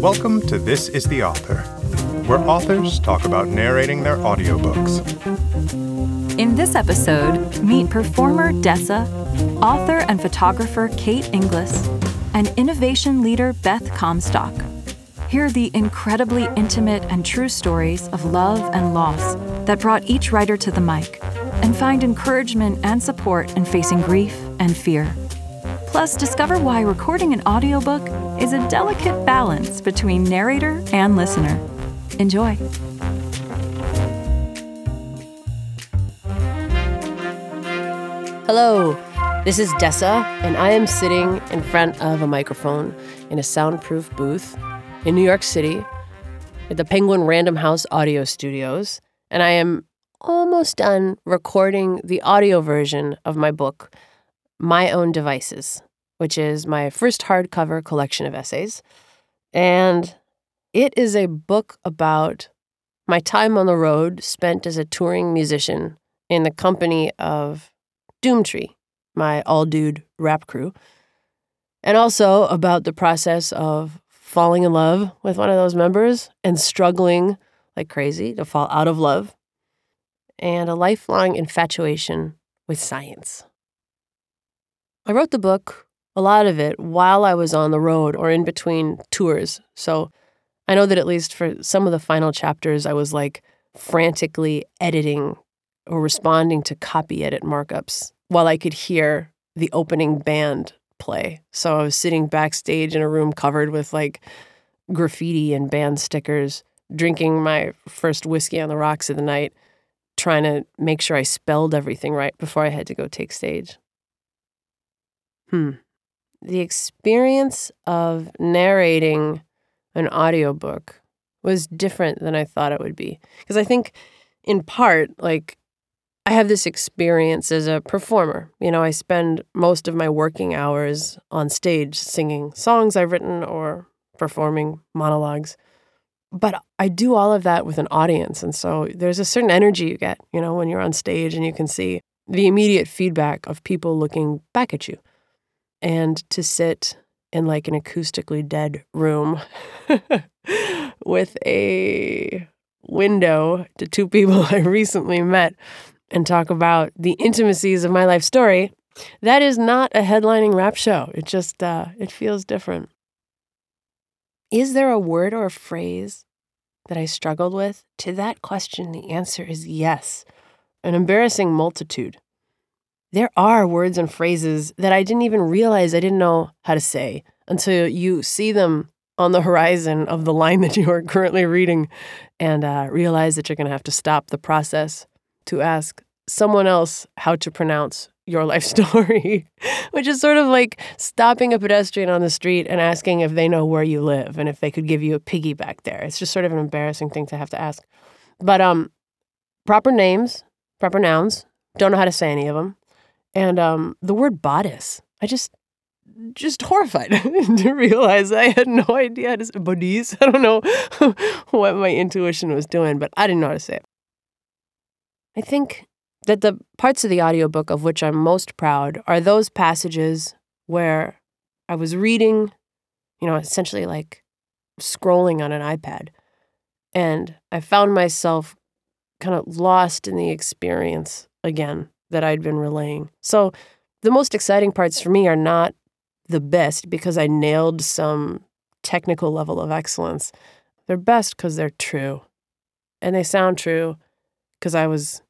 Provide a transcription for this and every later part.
Welcome to This is the Author, where authors talk about narrating their audiobooks. In this episode, meet performer Dessa, author and photographer Kate Inglis, and innovation leader Beth Comstock. Hear the incredibly intimate and true stories of love and loss that brought each writer to the mic, and find encouragement and support in facing grief and fear. Plus, discover why recording an audiobook is a delicate balance between narrator and listener. Enjoy. Hello, this is Dessa, and I am sitting in front of a microphone in a soundproof booth in New York City at the Penguin Random House Audio Studios, and I am almost done recording the audio version of my book, My Own Devices, which is my first hardcover collection of essays. And it is a book about my time on the road spent as a touring musician in the company of Doomtree, my all dude rap crew, and also about the process of falling in love with one of those members and struggling like crazy to fall out of love, and a lifelong infatuation with science. I wrote the book, a lot of it, while I was on the road or in between tours. So I know that at least for some of the final chapters, I was like frantically editing or responding to copy edit markups while I could hear the opening band play. So I was sitting backstage in a room covered with like graffiti and band stickers, drinking my first whiskey on the rocks of the night, trying to make sure I spelled everything right before I had to go take stage. Hmm. The experience of narrating an audiobook was different than I thought it would be. Because I think, in part, like, I have this experience as a performer. You know, I spend most of my working hours on stage singing songs I've written or performing monologues. But I do all of that with an audience. And so there's a certain energy you get, you know, when you're on stage and you can see the immediate feedback of people looking back at you. And to sit in like an acoustically dead room with a window to two people I recently met and talk about the intimacies of my life story, that is not a headlining rap show. It just uh, it feels different. Is there a word or a phrase that I struggled with? To that question, the answer is yes. An embarrassing multitude. There are words and phrases that I didn't even realize I didn't know how to say until you see them on the horizon of the line that you are currently reading and uh, realize that you're going to have to stop the process to ask someone else how to pronounce your life story, which is sort of like stopping a pedestrian on the street and asking if they know where you live and if they could give you a piggyback there. It's just sort of an embarrassing thing to have to ask. But um, proper names, proper nouns, don't know how to say any of them. And um, the word bodice, I just just horrified to realize I had no idea how to say bodice. I don't know what my intuition was doing, but I didn't know how to say it. I think that the parts of the audiobook of which I'm most proud are those passages where I was reading, you know, essentially like scrolling on an iPad. And I found myself kind of lost in the experience again that I'd been relaying. So the most exciting parts for me are not the best because I nailed some technical level of excellence. They're best because they're true. And they sound true because I was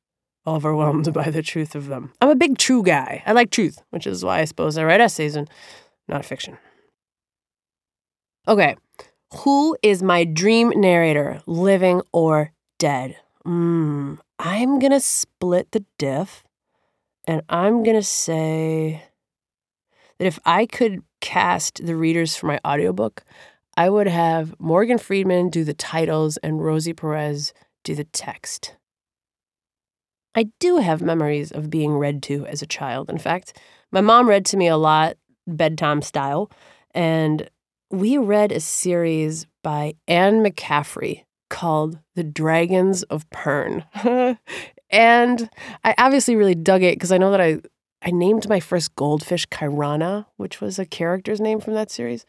overwhelmed by the truth of them. I'm a big true guy. I like truth, which is why I suppose I write essays and not fiction. Okay, who is my dream narrator, living or dead? Mm, I'm to split the diff and I'm going to say that if I could cast the readers for my audiobook, I would have Morgan Freeman do the titles and Rosie Perez do the text. I do have memories of being read to as a child. In fact, my mom read to me a lot, bedtime style, and we read a series by Anne McCaffrey called The Dragons of Pern. and I obviously really dug it because I know that I, I named my first goldfish Kirana, which was a character's name from that series.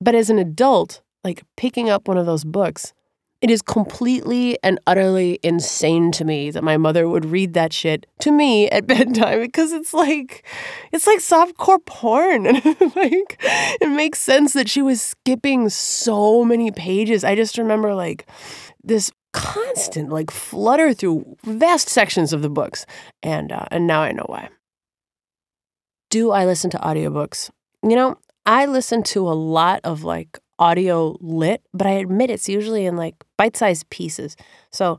But as an adult, like picking up one of those books, it is completely and utterly insane to me that my mother would read that shit to me at bedtime because it's like it's like softcore porn and like it makes sense that she was skipping so many pages. I just remember like this constant like flutter through vast sections of the books and uh, and now I know why. Do I listen to audiobooks? You know, I listen to a lot of like audio lit, but I admit it's usually in like bite sized pieces. So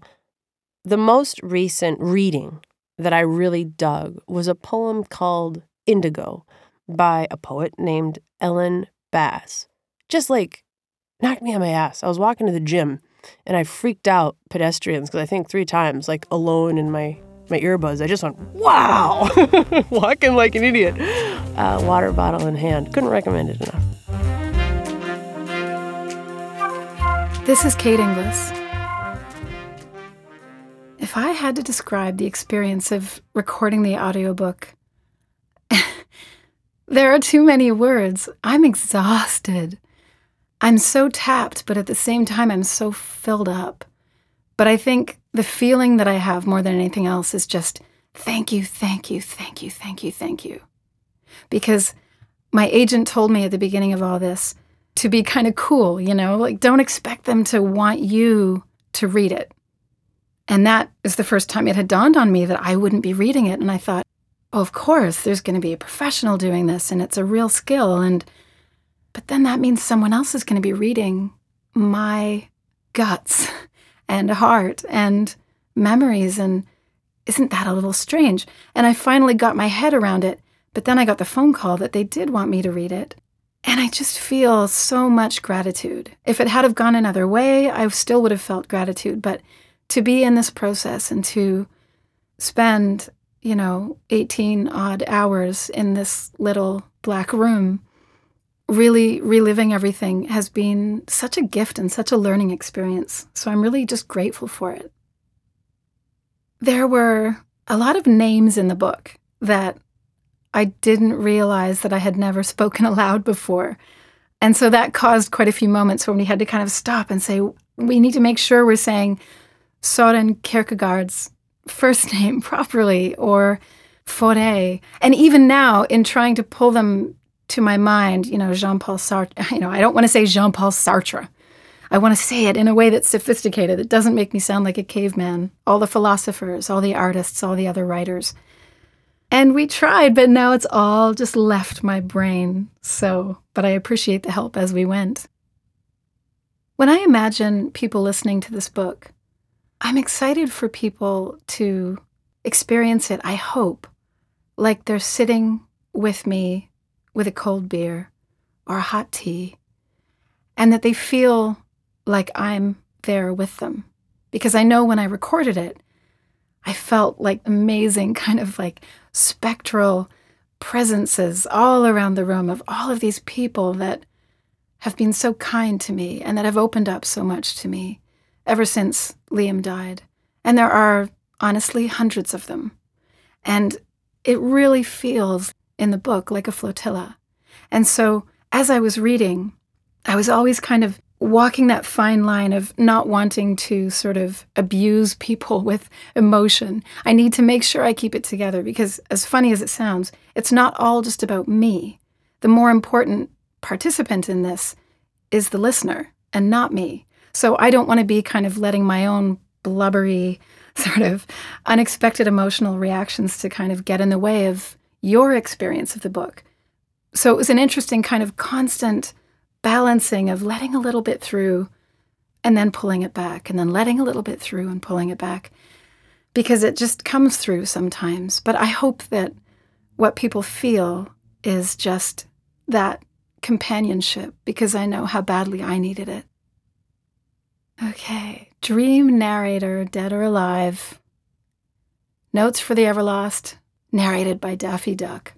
the most recent reading that I really dug was a poem called Indigo by a poet named Ellen Bass. Just like knocked me on my ass. I was walking to the gym and I freaked out pedestrians because I think three times, like alone in my my earbuds. I just went, wow, walking like an idiot. Uh, water bottle in hand. Couldn't recommend it enough. This is Kate Inglis. If I had to describe the experience of recording the audiobook, there are too many words. I'm exhausted. I'm so tapped, but at the same time, I'm so filled up. But I think the feeling that I have more than anything else is just thank you, thank you, thank you, thank you, thank you. Because my agent told me at the beginning of all this to be kind of cool, you know, like don't expect them to want you to read it. And that is the first time it had dawned on me that I wouldn't be reading it. And I thought, oh, of course, there's going to be a professional doing this and it's a real skill. And, but then that means someone else is going to be reading my guts and heart and memories. And isn't that a little strange? And I finally got my head around it. But then I got the phone call that they did want me to read it. And I just feel so much gratitude. If it had have gone another way, I still would have felt gratitude. But to be in this process and to spend, you know, 18 odd hours in this little black room, really reliving everything has been such a gift and such a learning experience. So I'm really just grateful for it. There were a lot of names in the book that I didn't realize that I had never spoken aloud before. And so that caused quite a few moments when we had to kind of stop and say, we need to make sure we're saying Soren Kierkegaard's first name properly or Fauré. And even now, in trying to pull them to my mind, you know, Jean Paul Sartre, you know, I don't want to say Jean Paul Sartre. I want to say it in a way that's sophisticated. It doesn't make me sound like a caveman. All the philosophers, all the artists, all the other writers. And we tried, but now it's all just left my brain. So, but I appreciate the help as we went. When I imagine people listening to this book, I'm excited for people to experience it, I hope, like they're sitting with me with a cold beer or a hot tea, and that they feel like I'm there with them. Because I know when I recorded it, I felt like amazing, kind of like spectral presences all around the room of all of these people that have been so kind to me and that have opened up so much to me ever since Liam died. And there are honestly hundreds of them. And it really feels in the book like a flotilla. And so as I was reading, I was always kind of walking that fine line of not wanting to sort of abuse people with emotion. I need to make sure I keep it together because, as funny as it sounds, it's not all just about me. The more important participant in this is the listener and not me. So I don't want to be kind of letting my own blubbery, sort of unexpected emotional reactions to kind of get in the way of your experience of the book. So it was an interesting kind of constant balancing of letting a little bit through and then pulling it back, and then letting a little bit through and pulling it back, because it just comes through sometimes. But I hope that what people feel is just that companionship, because I know how badly I needed it. Okay, dream narrator, dead or alive. Notes for the Everlost, narrated by Daffy Duck.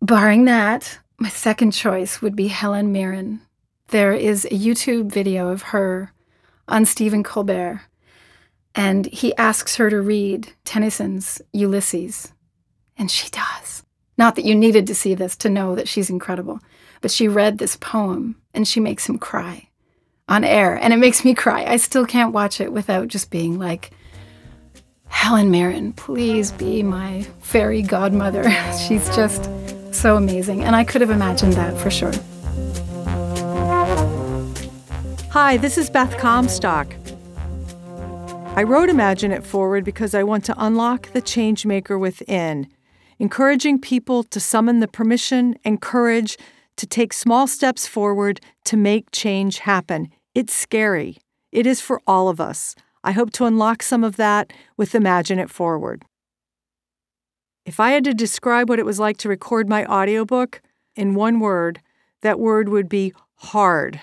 Barring that, my second choice would be Helen Mirren. There is a YouTube video of her on Stephen Colbert, and he asks her to read Tennyson's Ulysses, and she does. Not that you needed to see this to know that she's incredible, but she read this poem and she makes him cry on air. And it makes me cry. I still can't watch it without just being like, Helen Mirren, please be my fairy godmother. She's just so amazing. And I could have imagined that for sure. Hi, this is Beth Comstock. I wrote Imagine It Forward because I want to unlock the changemaker within, encouraging people to summon the permission and courage to take small steps forward to make change happen. It's scary. It is for all of us. I hope to unlock some of that with Imagine It Forward. If I had to describe what it was like to record my audiobook in one word, that word would be hard.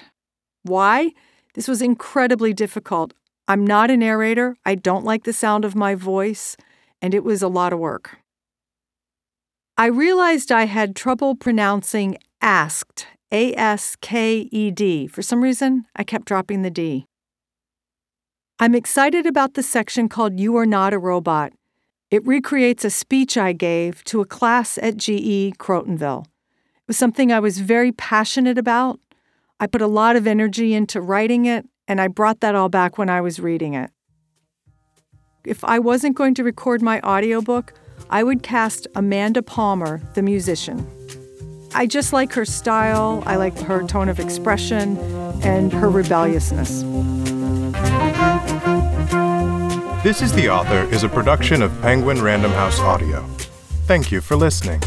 Why? This was incredibly difficult. I'm not a narrator, I don't like the sound of my voice, and it was a lot of work. I realized I had trouble pronouncing asked, A S K E D. For some reason, I kept dropping the D. I'm excited about the section called You Are Not a Robot. It recreates a speech I gave to a class at GE Crotonville. It was something I was very passionate about. I put a lot of energy into writing it, and I brought that all back when I was reading it. If I wasn't going to record my audiobook, I would cast Amanda Palmer, the musician. I just like her style, I like her tone of expression, and her rebelliousness. This is the Author is a production of Penguin Random House Audio. Thank you for listening.